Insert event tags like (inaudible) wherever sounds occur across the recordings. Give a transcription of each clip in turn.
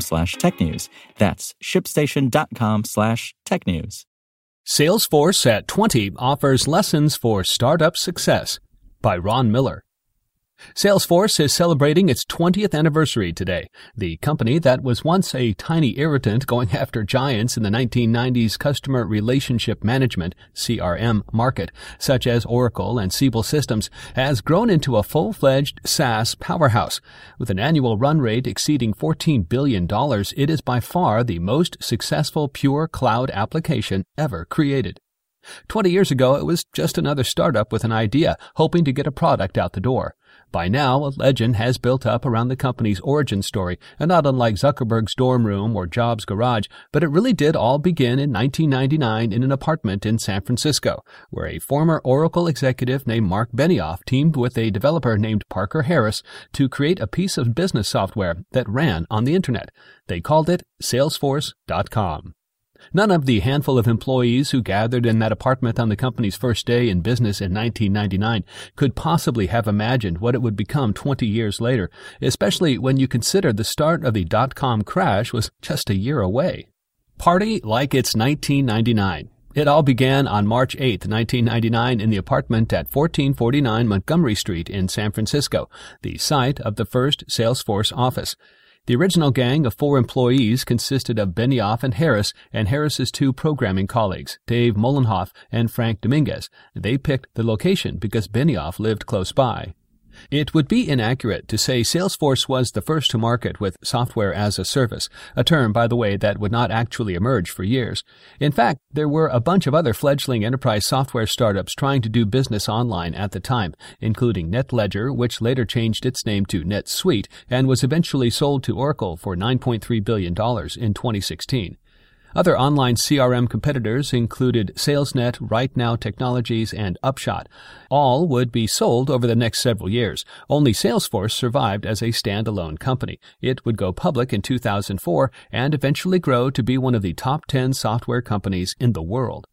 slash technews. That's shipstation.com slash tech news. Salesforce at 20 offers lessons for startup success by Ron Miller. Salesforce is celebrating its 20th anniversary today. The company that was once a tiny irritant going (laughs) after giants in the 1990s customer relationship management CRM market, such as Oracle and Siebel Systems, has grown into a full-fledged SaaS powerhouse. With an annual run rate exceeding $14 billion, it is by far the most successful pure cloud application ever created. 20 years ago, it was just another startup with an idea, hoping to get a product out the door. By now, a legend has built up around the company's origin story, and not unlike Zuckerberg's dorm room or Jobs' garage, but it really did all begin in 1999 in an apartment in San Francisco, where a former Oracle executive named Marc Benioff teamed with a developer named Parker Harris to create a piece of business software that ran on the internet. They called it Salesforce.com. None of the handful of employees who gathered in that apartment on the company's first day in business in 1999 could possibly have imagined what it would become 20 years later, especially when you consider the start of the dot-com crash was just a year away. Party like it's 1999. It all began on March 8, 1999 in the apartment at 1449 Montgomery Street in San Francisco, the site of the first Salesforce office. The original gang of four employees consisted of Benioff and Harris and Harris's two programming colleagues, Dave Mollenhoff and Frank Dominguez. They picked the location because Benioff lived close by. It would be inaccurate to say Salesforce was the first to market with software as a service, a term, by the way, that would not actually emerge for years. In fact, there were a bunch of other fledgling enterprise software startups trying to do business online at the time, including NetLedger, which later changed its name to NetSuite and was eventually sold to Oracle for $9.3 billion in 2016. Other online CRM competitors included SalesNet, RightNow Technologies, and Upshot. All would be sold over the next several years. Only Salesforce survived as a standalone company. It would go public in 2004 and eventually grow to be one of the top 10 software companies in the world.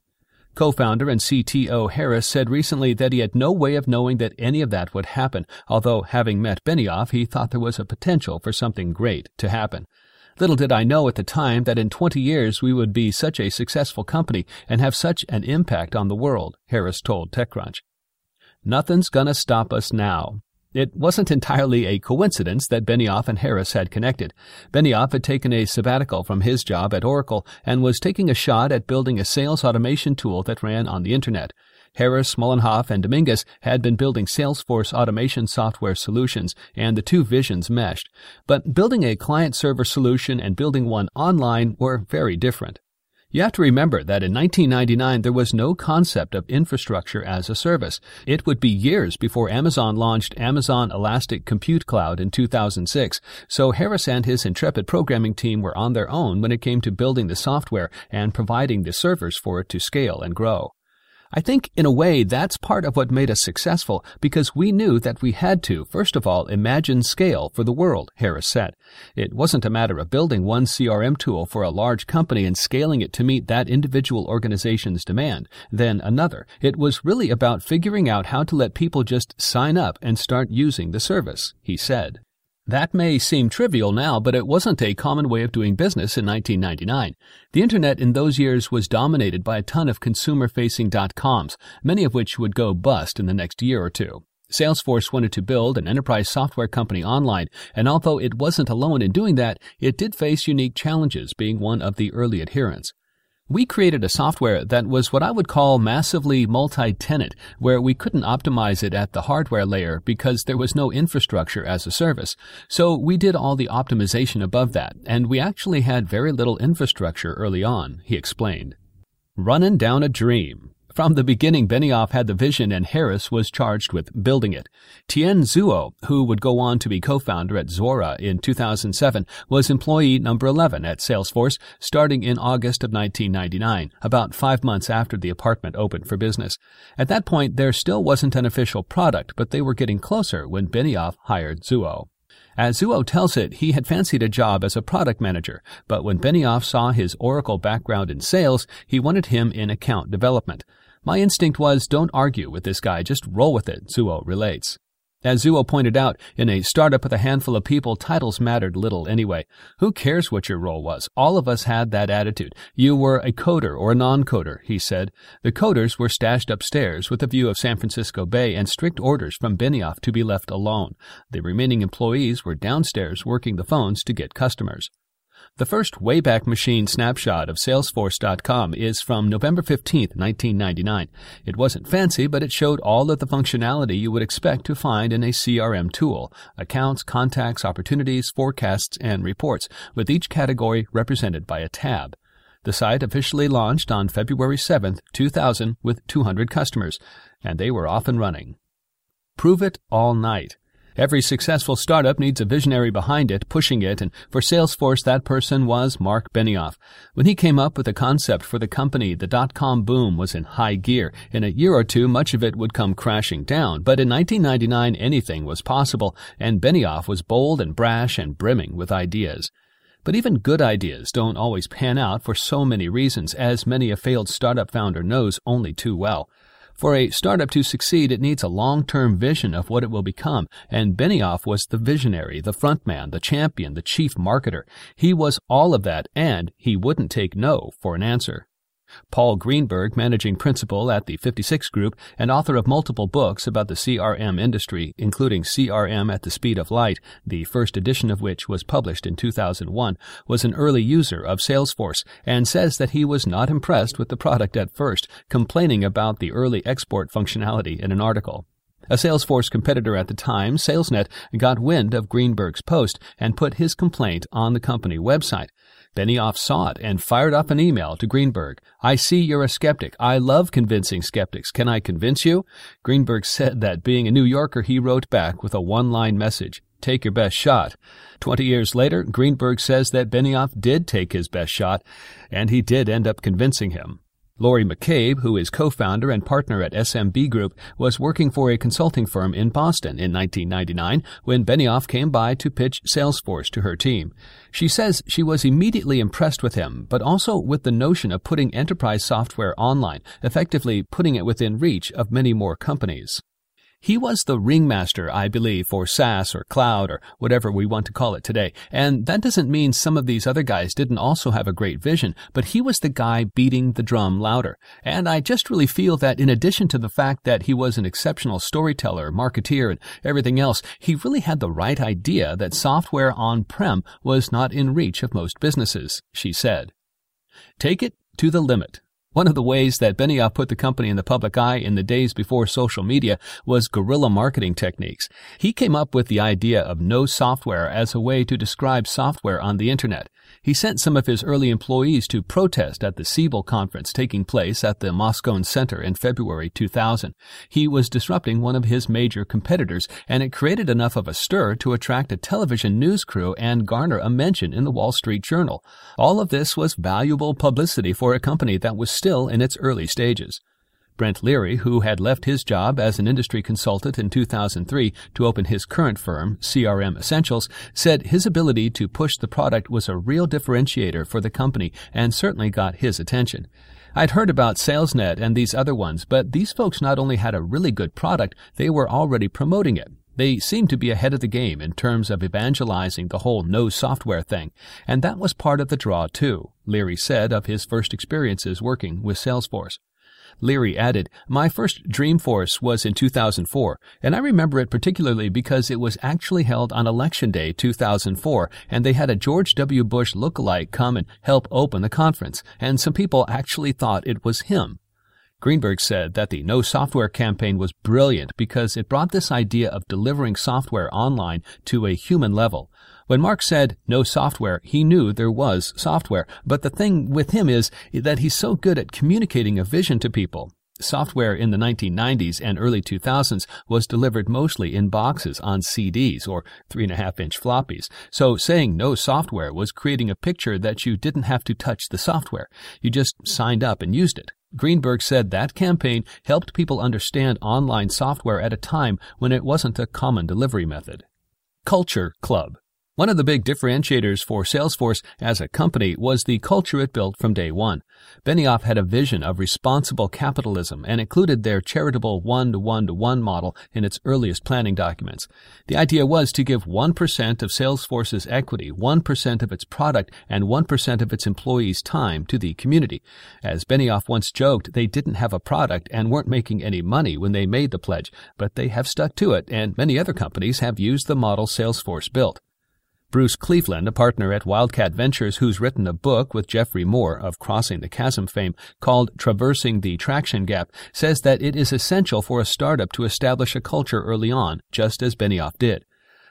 Co-founder and CTO Harris said recently that he had no way of knowing that any of that would happen, although having met Benioff, he thought there was a potential for something great to happen. Little did I know at the time that in 20 years we would be such a successful company and have such an impact on the world, Harris told TechCrunch. Nothing's gonna stop us now. It wasn't entirely a coincidence that Benioff and Harris had connected. Benioff had taken a sabbatical from his job at Oracle and was taking a shot at building a sales automation tool that ran on the internet. Harris, Mollenhoff, and Dominguez had been building Salesforce automation software solutions, and the two visions meshed. But building a client-server solution and building one online were very different. You have to remember that in 1999 there was no concept of infrastructure as a service. It would be years before Amazon launched Amazon Elastic Compute Cloud in 2006, so Harris and his intrepid programming team were on their own when it came to building the software and providing the servers for it to scale and grow. I think, in a way, that's part of what made us successful because we knew that we had to, first of all, imagine scale for the world, Harris said. It wasn't a matter of building one CRM tool for a large company and scaling it to meet that individual organization's demand, then another. It was really about figuring out how to let people just sign up and start using the service, he said. That may seem trivial now, but it wasn't a common way of doing business in 1999. The internet in those years was dominated by a ton of consumer-facing dot-coms, many of which would go bust in the next year or two. Salesforce wanted to build an enterprise software company online, and although it wasn't alone in doing that, it did face unique challenges being one of the early adherents. We created a software that was what I would call massively multi-tenant, where we couldn't optimize it at the hardware layer because there was no infrastructure as a service. So we did all the optimization above that, and we actually had very little infrastructure early on, he explained. Running down a dream. From the beginning, Benioff had the vision and Harris was charged with building it. Tien Tzuo, who would go on to be co-founder at Zuora in 2007, was employee number 11 at Salesforce starting in August of 1999, about five months after the apartment opened for business. At that point, there still wasn't an official product, but they were getting closer when Benioff hired Tzuo. As Tzuo tells it, he had fancied a job as a product manager, but when Benioff saw his Oracle background in sales, he wanted him in account development. My instinct was don't argue with this guy, just roll with it, Tzuo relates. As Tzuo pointed out, in a startup with a handful of people, titles mattered little anyway. Who cares what your role was? All of us had that attitude. You were a coder or a non-coder, he said. The coders were stashed upstairs with a view of San Francisco Bay and strict orders from Benioff to be left alone. The remaining employees were downstairs working the phones to get customers. The first Wayback Machine snapshot of Salesforce.com is from November 15, 1999. It wasn't fancy, but it showed all of the functionality you would expect to find in a CRM tool accounts, contacts, opportunities, forecasts, and reports, with each category represented by a tab. The site officially launched on February 7, 2000, with 200 customers, and they were off and running. Prove it all night. Every successful startup needs a visionary behind it, pushing it, and for Salesforce, that person was Marc Benioff. When he came up with a concept for the company, the dot-com boom was in high gear. In a year or two, much of it would come crashing down, but in 1999, anything was possible, and Benioff was bold and brash and brimming with ideas. But even good ideas don't always pan out for so many reasons, as many a failed startup founder knows only too well. For a startup to succeed, it needs a long-term vision of what it will become, and Benioff was the visionary, the frontman, the champion, the chief marketer. He was all of that, and he wouldn't take no for an answer. Paul Greenberg, managing principal at the 56 Group and author of multiple books about the CRM industry, including CRM at the Speed of Light, the first edition of which was published in 2001, was an early user of Salesforce and says that he was not impressed with the product at first, complaining about the early export functionality in an article. A Salesforce competitor at the time, SalesNet, got wind of Greenberg's post and put his complaint on the company website. Benioff saw it and fired up an email to Greenberg. I see you're a skeptic. I love convincing skeptics. Can I convince you? Greenberg said that being a New Yorker, he wrote back with a one-line message. Take your best shot. Twenty years later, Greenberg says that Benioff did take his best shot, and he did end up convincing him. Laurie McCabe, who is co-founder and partner at SMB Group, was working for a consulting firm in Boston in 1999 when Benioff came by to pitch Salesforce to her team. She says she was immediately impressed with him, but also with the notion of putting enterprise software online, effectively putting it within reach of many more companies. He was the ringmaster, I believe, for SaaS or cloud or whatever we want to call it today. And that doesn't mean some of these other guys didn't also have a great vision, but he was the guy beating the drum louder. And I just really feel that in addition to the fact that he was an exceptional storyteller, marketeer, and everything else, he really had the right idea that software on-prem was not in reach of most businesses, she said. Take it to the limit. One of the ways that Benioff put the company in the public eye in the days before social media was guerrilla marketing techniques. He came up with the idea of no software as a way to describe software on the internet. He sent some of his early employees to protest at the Siebel conference taking place at the Moscone Center in February 2000. He was disrupting one of his major competitors, and it created enough of a stir to attract a television news crew and garner a mention in the Wall Street Journal. All of this was valuable publicity for a company that was still in its early stages. Brent Leary, who had left his job as an industry consultant in 2003 to open his current firm, CRM Essentials, said his ability to push the product was a real differentiator for the company and certainly got his attention. I'd heard about SalesNet and these other ones, but these folks not only had a really good product, they were already promoting it. They seemed to be ahead of the game in terms of evangelizing the whole no software thing, and that was part of the draw too, Leary said of his first experiences working with Salesforce. Leary added, My first Dreamforce was in 2004, and I remember it particularly because it was actually held on Election Day 2004, and they had a George W. Bush look-alike come and help open the conference, and some people actually thought it was him. Greenberg said that the No Software campaign was brilliant because it brought this idea of delivering software online to a human level. When Marc said no software, he knew there was software. But the thing with him is that he's so good at communicating a vision to people. Software in the 1990s and early 2000s was delivered mostly in boxes on CDs or 3.5 inch floppies. So saying no software was creating a picture that you didn't have to touch the software. You just signed up and used it. Greenberg said that campaign helped people understand online software at a time when it wasn't a common delivery method. Culture Club one of the big differentiators for Salesforce as a company was the culture it built from day one. Benioff had a vision of responsible capitalism and included their charitable one-to-one-to-one model in its earliest planning documents. The idea was to give 1% of Salesforce's equity, 1% of its product, and 1% of its employees' time to the community. As Benioff once joked, they didn't have a product and weren't making any money when they made the pledge, but they have stuck to it, and many other companies have used the model Salesforce built. Bruce Cleveland, a partner at Wildcat Ventures who's written a book with Geoffrey Moore of Crossing the Chasm fame called Traversing the Traction Gap, says that it is essential for a startup to establish a culture early on, just as Benioff did.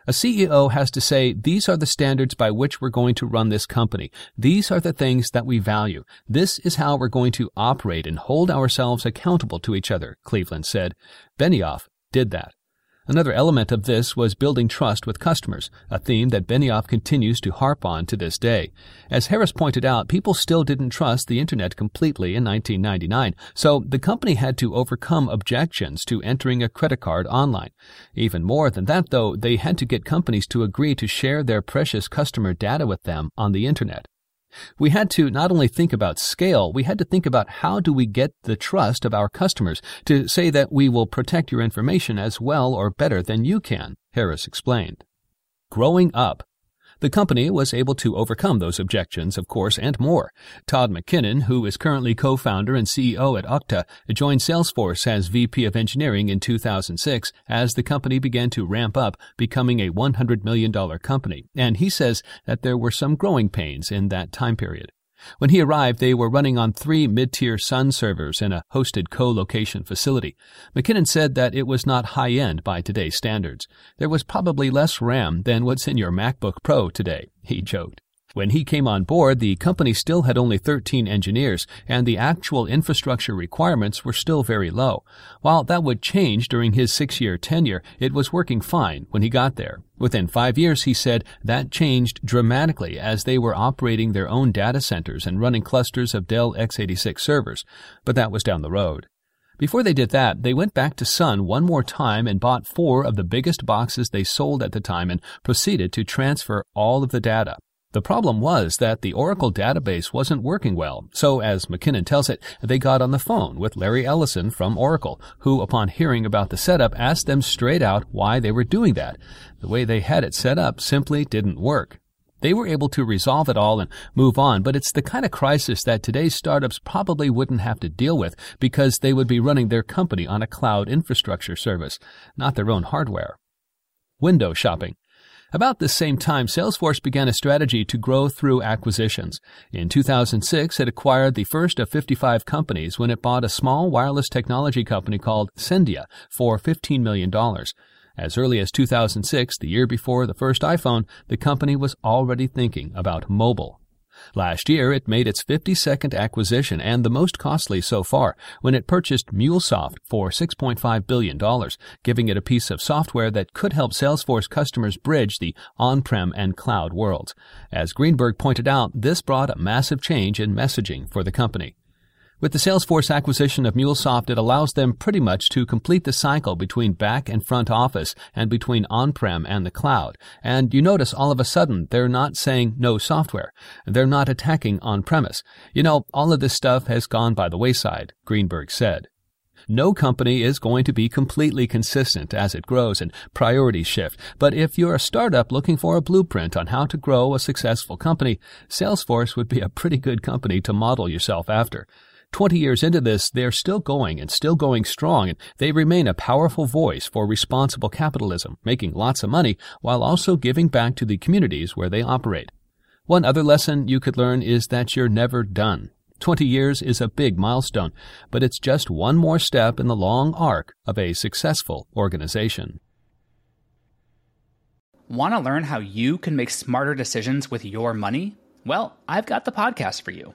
A CEO has to say, these are the standards by which we're going to run this company. These are the things that we value. This is how we're going to operate and hold ourselves accountable to each other, Cleveland said. Benioff did that. Another element of this was building trust with customers, a theme that Benioff continues to harp on to this day. As Harris pointed out, people still didn't trust the internet completely in 1999, so the company had to overcome objections to entering a credit card online. Even more than that, though, they had to get companies to agree to share their precious customer data with them on the internet. We had to not only think about scale, we had to think about how do we get the trust of our customers to say that we will protect your information as well or better than you can, Harris explained. Growing up. The company was able to overcome those objections, of course, and more. Todd McKinnon, who is currently co-founder and CEO at Okta, joined Salesforce as VP of Engineering in 2006 as the company began to ramp up, becoming a $100 million company. And he says that there were some growing pains in that time period. When he arrived, they were running on three mid-tier Sun servers in a hosted co-location facility. McKinnon said that it was not high-end by today's standards. There was probably less RAM than what's in your MacBook Pro today, he joked. When he came on board, the company still had only 13 engineers, and the actual infrastructure requirements were still very low. While that would change during his six-year tenure, it was working fine when he got there. Within five years, he said, that changed dramatically as they were operating their own data centers and running clusters of Dell x86 servers. But that was down the road. Before they did that, they went back to Sun one more time and bought four of the biggest boxes they sold at the time and proceeded to transfer all of the data. The problem was that the Oracle database wasn't working well, so as McKinnon tells it, they got on the phone with Larry Ellison from Oracle, who, upon hearing about the setup, asked them straight out why they were doing that. The way they had it set up simply didn't work. They were able to resolve it all and move on, but it's the kind of crisis that today's startups probably wouldn't have to deal with because they would be running their company on a cloud infrastructure service, not their own hardware. Window shopping. About this same time, Salesforce began a strategy to grow through acquisitions. In 2006, it acquired the first of 55 companies when it bought a small wireless technology company called Sendia for $15 million. As early as 2006, the year before the first iPhone, the company was already thinking about mobile. Last year, it made its 52nd acquisition and the most costly so far when it purchased MuleSoft for $6.5 billion, giving it a piece of software that could help Salesforce customers bridge the on-prem and cloud worlds. As Greenberg pointed out, this brought a massive change in messaging for the company. With the Salesforce acquisition of MuleSoft, it allows them pretty much to complete the cycle between back and front office and between on-prem and the cloud. And you notice all of a sudden they're not saying no software. They're not attacking on-premise. You know, all of this stuff has gone by the wayside, Greenberg said. No company is going to be completely consistent as it grows and priorities shift. But if you're a startup looking for a blueprint on how to grow a successful company, Salesforce would be a pretty good company to model yourself after. 20 years into this, they're still going and still going strong, and they remain a powerful voice for responsible capitalism, making lots of money while also giving back to the communities where they operate. One other lesson you could learn is that you're never done. 20 years is a big milestone, but it's just one more step in the long arc of a successful organization. Want to learn how you can make smarter decisions with your money? Well, I've got the podcast for you.